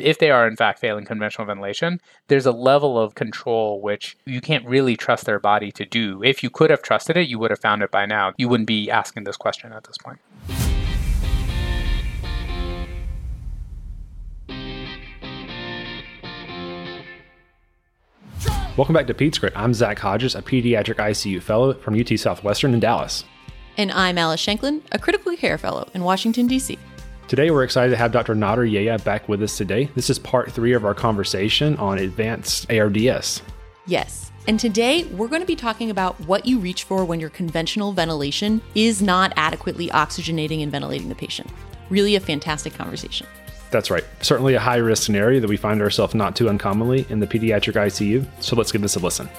If they are, in fact, failing conventional ventilation, there's a level of control which you can't really trust their body to do. If you could have trusted it, you would have found it by now. You wouldn't be asking this question at this point. Welcome back to PedsCrit. I'm Zach Hodges, a pediatric ICU fellow from UT Southwestern in Dallas. And I'm Alice Shanklin, a critical care fellow in Washington, D.C. Today, we're excited to have Dr. Nadir Yehya back with us today. This is part three of our conversation on advanced ARDS. Yes. And today, we're going to be talking about what you reach for when your conventional ventilation is not adequately oxygenating and ventilating the patient. Really a fantastic conversation. That's right. Certainly a high risk scenario that we find ourselves not too uncommonly in the pediatric ICU. So let's give this a listen.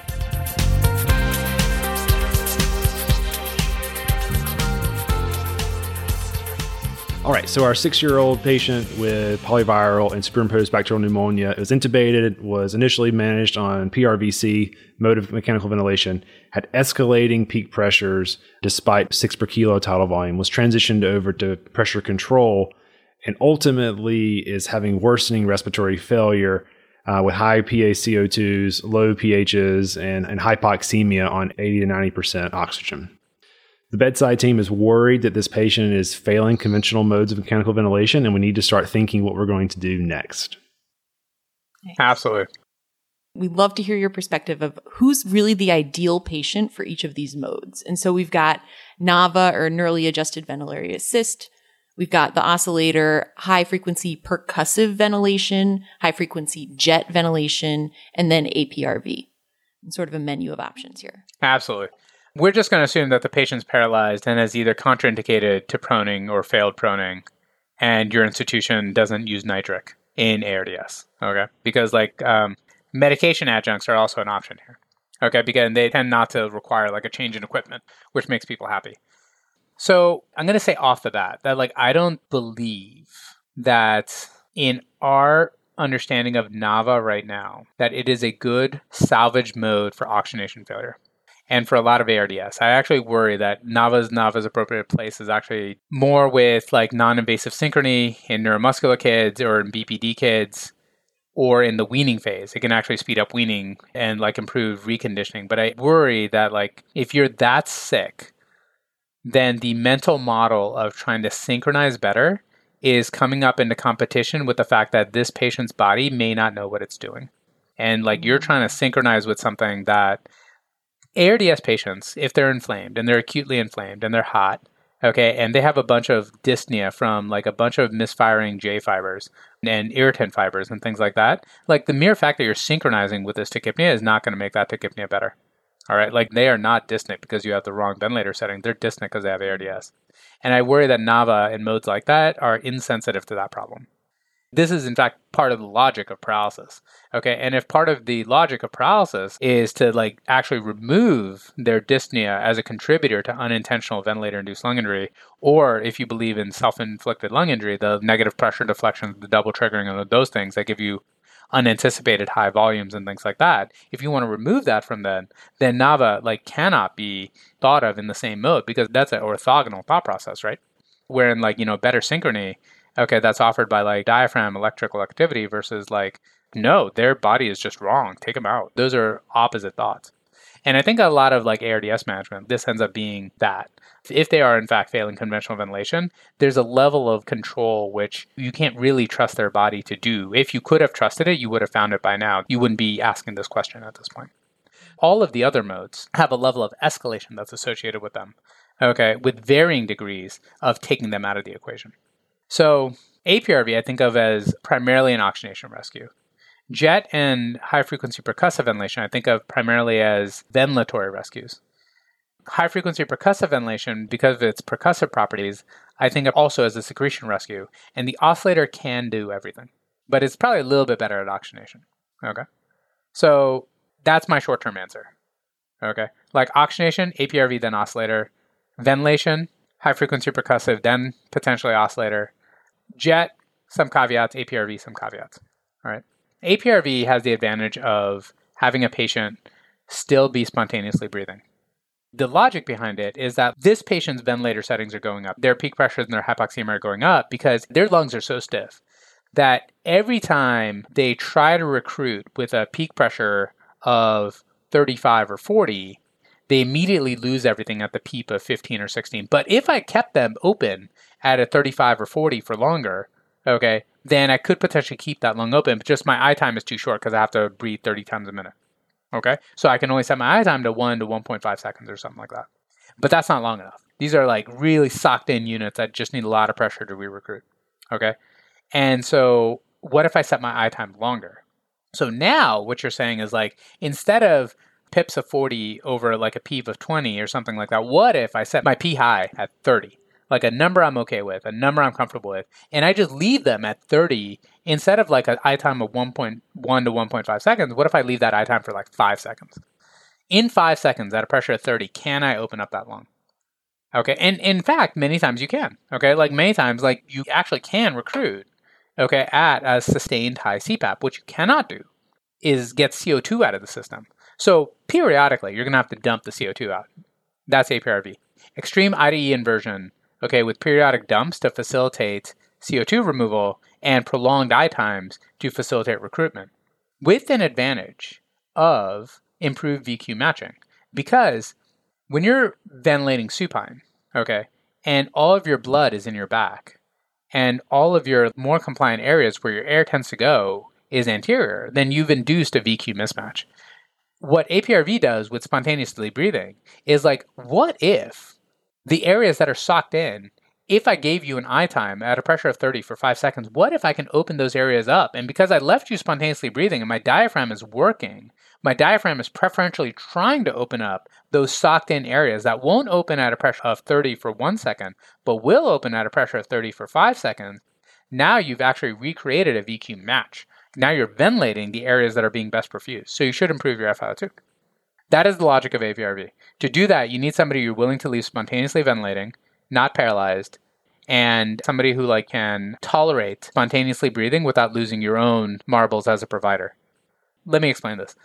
All right, so our six year old patient with polyviral and superimposed bacterial pneumonia was intubated, was initially managed on PRVC, of mechanical ventilation, had escalating peak pressures despite six per kilo tidal volume, was transitioned over to pressure control, and ultimately is having worsening respiratory failure uh, with high PaCO2s, low pHs, and, and hypoxemia on 80 to 90% oxygen. The bedside team is worried that this patient is failing conventional modes of mechanical ventilation, and we need to start thinking what we're going to do next. Absolutely. We'd love to hear your perspective of who's really the ideal patient for each of these modes. And so we've got NAVA or neurally adjusted ventilatory assist. We've got the oscillator, high frequency percussive ventilation, high frequency jet ventilation, and then APRV. And sort of a menu of options here. Absolutely. We're just going to assume that the patient's paralyzed and is either contraindicated to proning or failed proning, and your institution doesn't use nitric in ARDS. Okay, because like um, medication adjuncts are also an option here. Okay, because they tend not to require like a change in equipment, which makes people happy. So I'm going to say off the bat that like I don't believe that in our understanding of NAVA right now that it is a good salvage mode for oxygenation failure and for a lot of ARDS. I actually worry that NAVA's NAVA's appropriate place is actually more with like non-invasive synchrony in neuromuscular kids or in BPD kids or in the weaning phase. It can actually speed up weaning and like improve reconditioning. But I worry that like if you're that sick, then the mental model of trying to synchronize better is coming up into competition with the fact that this patient's body may not know what it's doing. And like you're mm-hmm. trying to synchronize with something that ARDS patients, if they're inflamed and they're acutely inflamed and they're hot, okay, and they have a bunch of dyspnea from like a bunch of misfiring J fibers and irritant fibers and things like that, like the mere fact that you're synchronizing with this tachypnea is not going to make that tachypnea better. All right, like they are not dyspneic because you have the wrong ventilator setting. They're dyspneic because they have ARDS. And I worry that NAVA and modes like that are insensitive to that problem. This is, in fact, part of the logic of paralysis. Okay. And if part of the logic of paralysis is to like actually remove their dyspnea as a contributor to unintentional ventilator induced lung injury, or if you believe in self inflicted lung injury, the negative pressure deflection, the double triggering, and those things that give you unanticipated high volumes and things like that. If you want to remove that from then, then Nava like cannot be thought of in the same mode because that's an orthogonal thought process, right? Wherein like, you know, better synchrony okay, that's offered by like diaphragm electrical activity versus like, no, their body is just wrong. Take them out. Those are opposite thoughts. And I think a lot of like ARDS management, this ends up being that. If they are in fact failing conventional ventilation, there's a level of control which you can't really trust their body to do. If you could have trusted it, you would have found it by now. You wouldn't be asking this question at this point. All of the other modes have a level of escalation that's associated with them, okay, with varying degrees of taking them out of the equation. So APRV I think of as primarily an oxygenation rescue. Jet and high frequency percussive ventilation I think of primarily as ventilatory rescues. High frequency percussive ventilation, because of its percussive properties, I think of also as a secretion rescue. And the oscillator can do everything, but it's probably a little bit better at oxygenation. Okay. So that's my short term answer. Okay. Like oxygenation, APRV, then oscillator. Ventilation, high frequency percussive, then potentially oscillator. Jet, some caveats, APRV, some caveats. All right. APRV has the advantage of having a patient still be spontaneously breathing. The logic behind it is that this patient's ventilator settings are going up. Their peak pressures and their hypoxemia are going up because their lungs are so stiff that every time they try to recruit with a peak pressure of 35 or 40, they immediately lose everything at the peep of 15 or 16. But if I kept them open at a 35 or 40 for longer, okay, then I could potentially keep that lung open. But just my I time is too short because I have to breathe 30 times a minute. Okay, so I can only set my I time to 1 to 1.5 seconds or something like that. But that's not long enough. These are like really socked in units that just need a lot of pressure to re recruit. Okay, and so what if I set my I time longer? So now what you're saying is like instead of pips of 40 over like a PEEP of 20 or something like that, what if I set my P high at 30? Like a number I'm okay with, a number I'm comfortable with, and I just leave them at 30 instead of like an I time of 1.1 to 1.5 seconds. What if I leave that I time for like five seconds? In five seconds at a pressure of 30, can I open up that lung? Okay, and in fact, many times you can. Okay, like many times, like you actually can recruit okay, at a sustained high CPAP. What you cannot do is get CO2 out of the system. So periodically, you're going to have to dump the CO2 out. That's APRV. Extreme IDE inversion, okay, with periodic dumps to facilitate CO2 removal and prolonged I times to facilitate recruitment, with an advantage of improved VQ matching. Because when you're ventilating supine, okay, and all of your blood is in your back, and all of your more compliant areas where your air tends to go is anterior, then you've induced a VQ mismatch. What APRV does with spontaneously breathing is like, what if the areas that are socked in, if I gave you an I time at a pressure of 30 for five seconds, what if I can open those areas up? And because I left you spontaneously breathing and my diaphragm is working, my diaphragm is preferentially trying to open up those socked in areas that won't open at a pressure of 30 for one second, but will open at a pressure of 30 for five seconds. Now you've actually recreated a VQ match. Now you're ventilating the areas that are being best perfused. So you should improve your FiO2. That is the logic of APRV. To do that, you need somebody you're willing to leave spontaneously ventilating, not paralyzed, and somebody who like can tolerate spontaneously breathing without losing your own marbles as a provider. Let me explain this.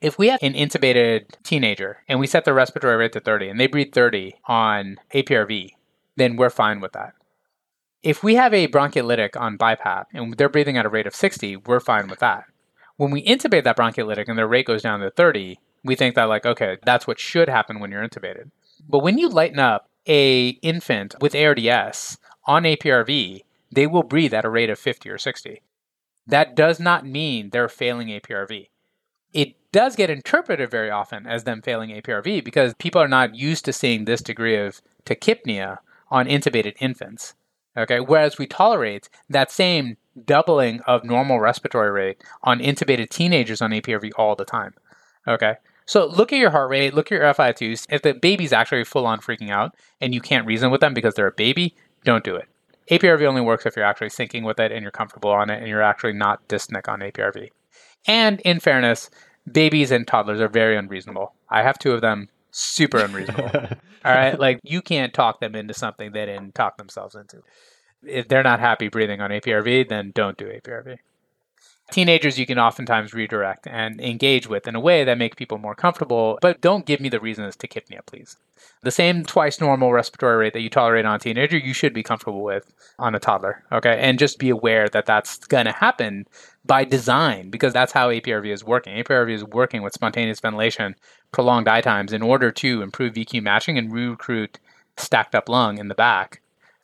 If we have an intubated teenager and we set the respiratory rate to 30 and they breathe 30 on APRV, then we're fine with that. If we have a bronchiolitic on BiPAP and they're breathing at a rate of 60, we're fine with that. When we intubate that bronchiolitic and their rate goes down to 30, we think that like, okay, that's what should happen when you're intubated. But when you lighten up a infant with ARDS on APRV, they will breathe at a rate of 50 or 60. That does not mean they're failing APRV it does get interpreted very often as them failing APRV because people are not used to seeing this degree of tachypnea on intubated infants. Okay, whereas we tolerate that same doubling of normal respiratory rate on intubated teenagers on APRV all the time. Okay, so look at your heart rate, look at your FiO2s. If the baby's actually full on freaking out and you can't reason with them because they're a baby, don't do it. APRV only works if you're actually syncing with it and you're comfortable on it and you're actually not dyspneic on APRV. And in fairness, babies and toddlers are very unreasonable. I have two of them, super unreasonable. All right, like you can't talk them into something they didn't talk themselves into. If they're not happy breathing on APRV, then don't do APRV. Teenagers you can oftentimes redirect and engage with in a way that make people more comfortable, but don't give me the reasons to tachypnea, please. The same twice normal respiratory rate that you tolerate on a teenager, you should be comfortable with on a toddler, okay? And just be aware that that's going to happen by design because that's how APRV is working. APRV is working with spontaneous ventilation, prolonged I times in order to improve VQ matching and recruit stacked up lung in the back,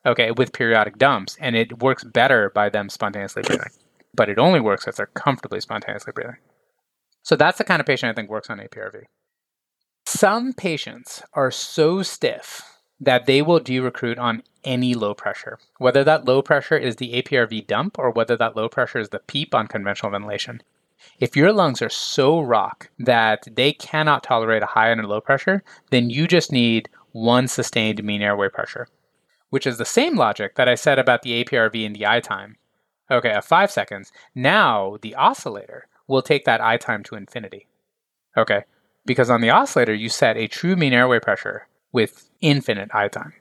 okay, with periodic dumps. And it works better by them spontaneously breathing but it only works if they're comfortably spontaneously breathing. So that's the kind of patient I think works on APRV. Some patients are so stiff that they will de-recruit on any low pressure, whether that low pressure is the APRV dump or whether that low pressure is the PEEP on conventional ventilation. If your lungs are so rock that they cannot tolerate a high and a low pressure, then you just need one sustained mean airway pressure, which is the same logic that I said about the APRV and the I time Okay, at five seconds. Now the oscillator will take that I time to infinity. Okay, because on the oscillator you set a true mean airway pressure with infinite I time.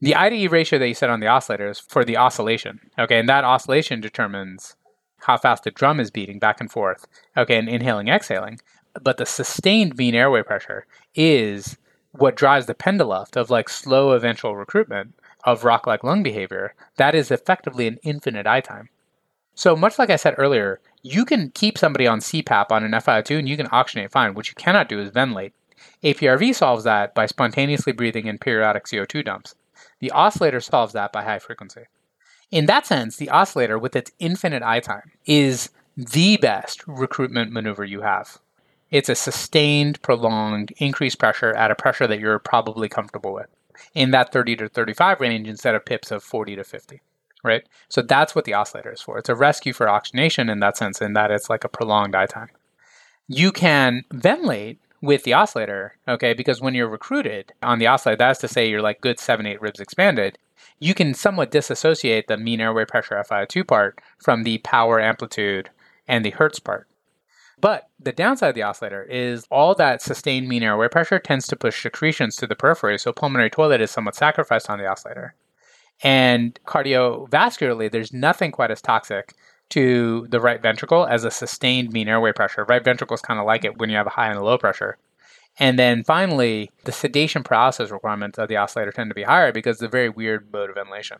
The IDE ratio that you set on the oscillator is for the oscillation. Okay, and that oscillation determines how fast the drum is beating back and forth. Okay, and inhaling, exhaling. But the sustained mean airway pressure is what drives the pendulum of like slow eventual recruitment of rock like lung behavior, that is effectively an infinite I time. So much like I said earlier, you can keep somebody on CPAP on an FiO2 and you can oxygenate fine. What you cannot do is ventilate. APRV solves that by spontaneously breathing in periodic CO2 dumps. The oscillator solves that by high frequency. In that sense, the oscillator, with its infinite I time, is the best recruitment maneuver you have. It's a sustained, prolonged, increased pressure at a pressure that you're probably comfortable with in that 30 to 35 range instead of pips of 40 to 50 right? So that's what the oscillator is for. It's a rescue for oxygenation in that sense, in that it's like a prolonged I time. You can ventilate with the oscillator, okay, because when you're recruited on the oscillator, that's to say you're like good seven, eight ribs expanded, you can somewhat disassociate the mean airway pressure FiO2 part from the power amplitude and the hertz part. But the downside of the oscillator is all that sustained mean airway pressure tends to push secretions to the periphery, so pulmonary toilet is somewhat sacrificed on the oscillator. And cardiovascularly, there's nothing quite as toxic to the right ventricle as a sustained mean airway pressure. Right ventricle is kind of like it when you have a high and a low pressure. And then finally, the sedation paralysis requirements of the oscillator tend to be higher because it's a very weird mode of ventilation.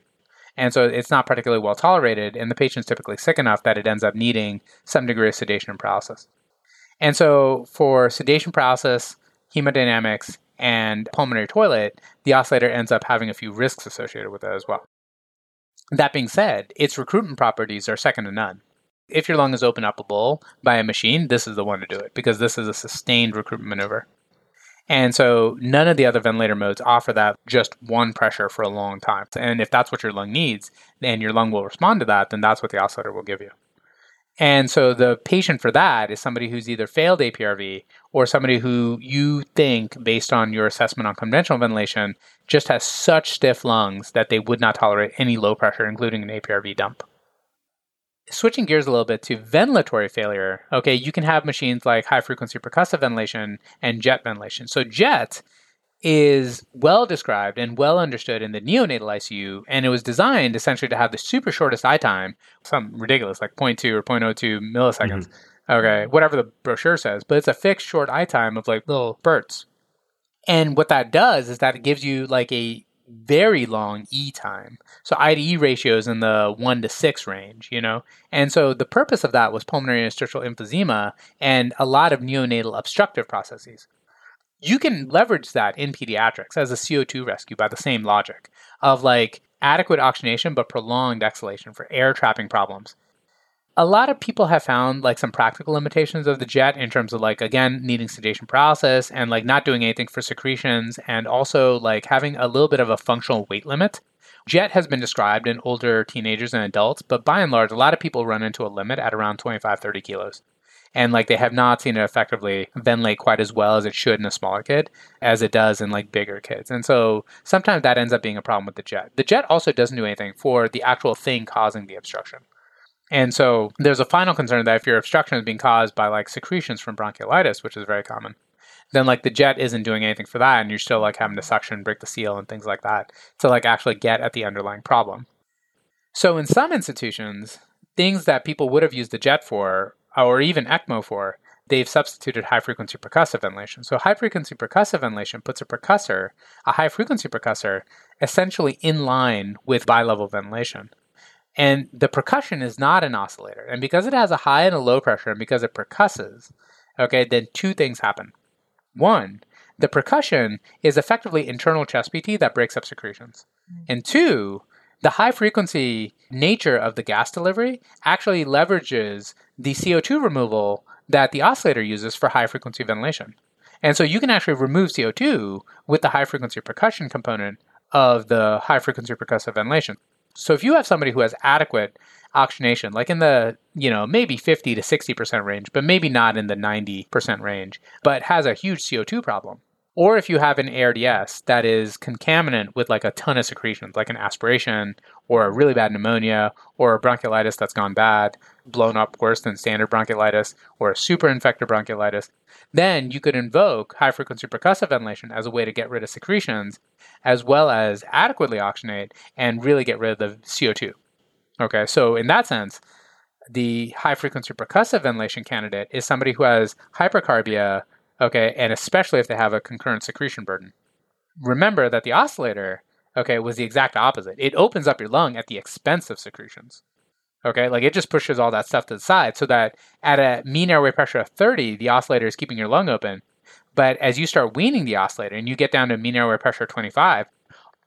And so it's not particularly well tolerated, and the patient's typically sick enough that it ends up needing some degree of sedation and paralysis. And so for sedation paralysis, hemodynamics, and pulmonary toilet, the oscillator ends up having a few risks associated with it as well. That being said, its recruitment properties are second to none. If your lung is open upable by a machine, this is the one to do it because this is a sustained recruitment maneuver. And so none of the other ventilator modes offer that just one pressure for a long time. And if that's what your lung needs, and your lung will respond to that, then that's what the oscillator will give you. And so the patient for that is somebody who's either failed APRV or somebody who you think, based on your assessment on conventional ventilation, just has such stiff lungs that they would not tolerate any low pressure, including an APRV dump switching gears a little bit to ventilatory failure, okay, you can have machines like high frequency percussive ventilation and jet ventilation. So, jet is well described and well understood in the neonatal ICU, and it was designed essentially to have the super shortest I time, some ridiculous, like 0.2 or 0.02 milliseconds. Mm-hmm. Okay, whatever the brochure says, but it's a fixed short I time of like little bursts. And what that does is that it gives you like a very long E time. So I to E ratios in the one to six range, you know? And so the purpose of that was pulmonary interstitial emphysema and a lot of neonatal obstructive processes. You can leverage that in pediatrics as a CO2 rescue by the same logic of like adequate oxygenation but prolonged exhalation for air trapping problems a lot of people have found like some practical limitations of the jet in terms of like again needing sedation paralysis and like not doing anything for secretions and also like having a little bit of a functional weight limit. Jet has been described in older teenagers and adults but by and large a lot of people run into a limit at around 25 30 kilos. And like they have not seen it effectively ventilate quite as well as it should in a smaller kid as it does in like bigger kids. And so sometimes that ends up being a problem with the jet. The jet also doesn't do anything for the actual thing causing the obstruction and so there's a final concern that if your obstruction is being caused by like secretions from bronchiolitis, which is very common, then like the jet isn't doing anything for that and you're still like having to suction, break the seal and things like that to like actually get at the underlying problem. So in some institutions, things that people would have used the jet for or even ECMO for, they've substituted high frequency percussive ventilation. So high frequency percussive ventilation puts a percussor, a high frequency percussor, essentially in line with bilevel ventilation. And the percussion is not an oscillator. And because it has a high and a low pressure, and because it percusses, okay, then two things happen. One, the percussion is effectively internal chest PT that breaks up secretions. Mm-hmm. And two, the high frequency nature of the gas delivery actually leverages the CO2 removal that the oscillator uses for high frequency ventilation. And so you can actually remove CO2 with the high frequency percussion component of the high frequency percussive ventilation. So if you have somebody who has adequate oxygenation, like in the, you know, maybe 50 to 60% range, but maybe not in the 90% range, but has a huge CO2 problem, or if you have an ARDS that is concaminant with like a ton of secretions, like an aspiration or a really bad pneumonia or a bronchiolitis that's gone bad, blown up worse than standard bronchiolitis or a super infected bronchiolitis, then you could invoke high frequency percussive ventilation as a way to get rid of secretions as well as adequately oxygenate and really get rid of the CO2. Okay, so in that sense, the high frequency percussive ventilation candidate is somebody who has hypercarbia okay, and especially if they have a concurrent secretion burden. Remember that the oscillator, okay, was the exact opposite. It opens up your lung at the expense of secretions. Okay, like it just pushes all that stuff to the side so that at a mean airway pressure of 30, the oscillator is keeping your lung open. But as you start weaning the oscillator and you get down to mean airway pressure 25,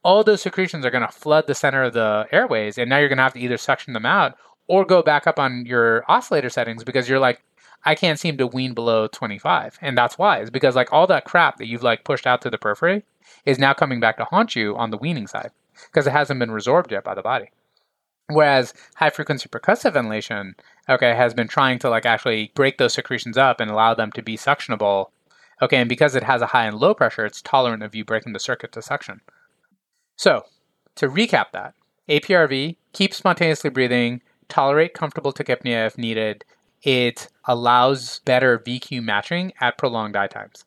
all those secretions are going to flood the center of the airways. And now you're going to have to either suction them out or go back up on your oscillator settings because you're like, I can't seem to wean below 25. And that's why, is because like all that crap that you've like pushed out to the periphery is now coming back to haunt you on the weaning side because it hasn't been resorbed yet by the body. Whereas high frequency percussive ventilation, okay, has been trying to like actually break those secretions up and allow them to be suctionable. Okay, and because it has a high and low pressure, it's tolerant of you breaking the circuit to suction. So, to recap that, APRV, keep spontaneously breathing, tolerate comfortable tachypnea if needed. It allows better VQ matching at prolonged I times.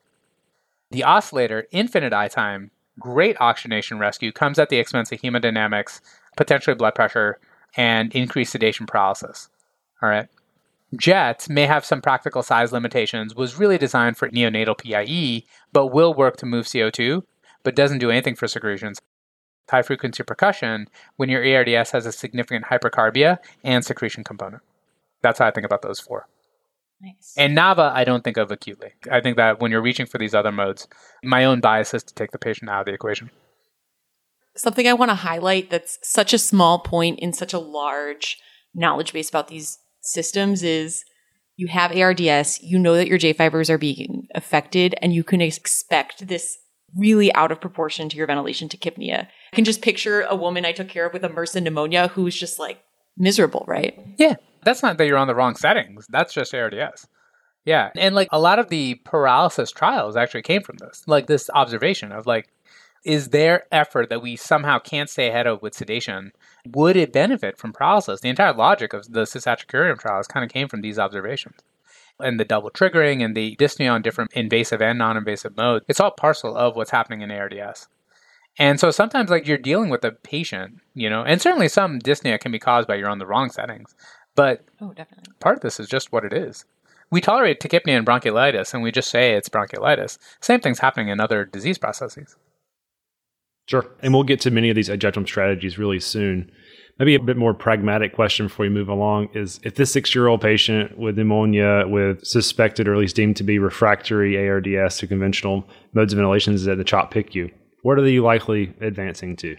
The oscillator, infinite I time, great oxygenation rescue, comes at the expense of hemodynamics, potentially blood pressure, and increased sedation paralysis. All right. JET may have some practical size limitations, was really designed for neonatal PIE, but will work to move CO2, but doesn't do anything for secretions. High frequency percussion when your ARDS has a significant hypercarbia and secretion component. That's how I think about those four. Nice. And NAVA, I don't think of acutely. I think that when you're reaching for these other modes, my own bias is to take the patient out of the equation. Something I want to highlight that's such a small point in such a large knowledge base about these systems is you have ARDS, you know that your J fibers are being affected, and you can expect this really out of proportion to your ventilation tachypnea. I can just picture a woman I took care of with a MRSA pneumonia who's just like miserable, right? Yeah. That's not that you're on the wrong settings. That's just ARDS. Yeah. And like a lot of the paralysis trials actually came from this, like this observation of like, is there effort that we somehow can't stay ahead of with sedation? Would it benefit from paralysis? The entire logic of the cisatracurium trials kind of came from these observations. And the double triggering and the dyspnea on different invasive and non invasive modes, it's all parcel of what's happening in ARDS. And so sometimes, like, you're dealing with a patient, you know, and certainly some dyspnea can be caused by you're on the wrong settings. But Oh, definitely. part of this is just what it is. We tolerate tachypnea and bronchiolitis, and we just say it's bronchiolitis. Same thing's happening in other disease processes. Sure. And we'll get to many of these adjunctive strategies really soon. Maybe a bit more pragmatic question before we move along is if this six year old patient with pneumonia with suspected or at least deemed to be refractory ARDS to conventional modes of ventilation is at the CHOP PICU, what are they likely advancing to?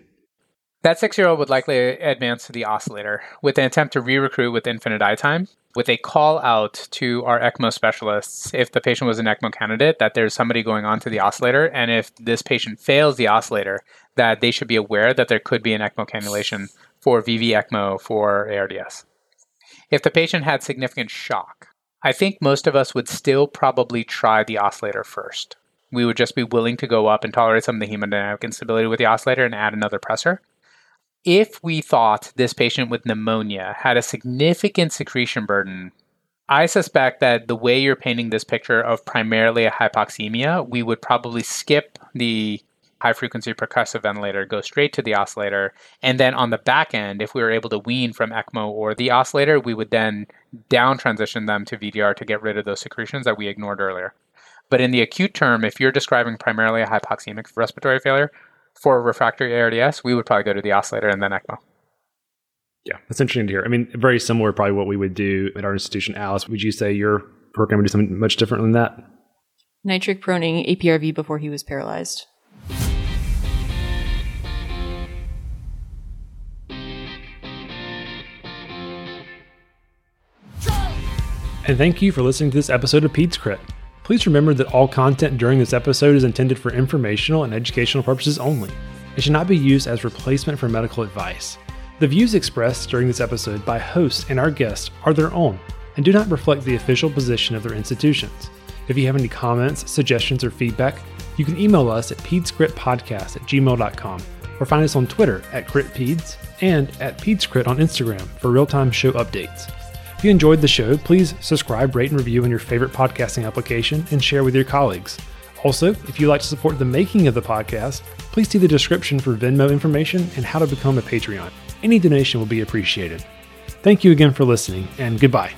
That six year old would likely advance to the oscillator with an attempt to re recruit with infinite I time, with a call out to our ECMO specialists if the patient was an ECMO candidate, that there's somebody going on to the oscillator. And if this patient fails the oscillator, that they should be aware that there could be an ECMO cannulation for VV ECMO for ARDS. If the patient had significant shock, I think most of us would still probably try the oscillator first. We would just be willing to go up and tolerate some of the hemodynamic instability with the oscillator and add another pressor if we thought this patient with pneumonia had a significant secretion burden, I suspect that the way you're painting this picture of primarily a hypoxemia, we would probably skip the high frequency percussive ventilator, go straight to the oscillator, and then on the back end, if we were able to wean from ECMO or the oscillator, we would then down transition them to VDR to get rid of those secretions that we ignored earlier. But in the acute term, if you're describing primarily a hypoxemic respiratory failure, for refractory ARDS, we would probably go to the oscillator and then ECMO. Yeah, that's interesting to hear. I mean, very similar, probably what we would do at our institution. Alice, would you say your program would do something much different than that? Nitric proning APRV before he was paralyzed. And thank you for listening to this episode of PedsCrit. Please remember that all content during this episode is intended for informational and educational purposes only. It should not be used as replacement for medical advice. The views expressed during this episode by hosts and our guests are their own and do not reflect the official position of their institutions. If you have any comments, suggestions, or feedback, you can email us at pedscritpodcast at gmail.com or find us on Twitter at critpeds and at pedscrit on Instagram for real-time show updates. You enjoyed the show, please subscribe, rate, and review in your favorite podcasting application and share with your colleagues. Also, if you'd like to support the making of the podcast, please see the description for Venmo information and how to become a Patreon. Any donation will be appreciated. Thank you again for listening, and goodbye.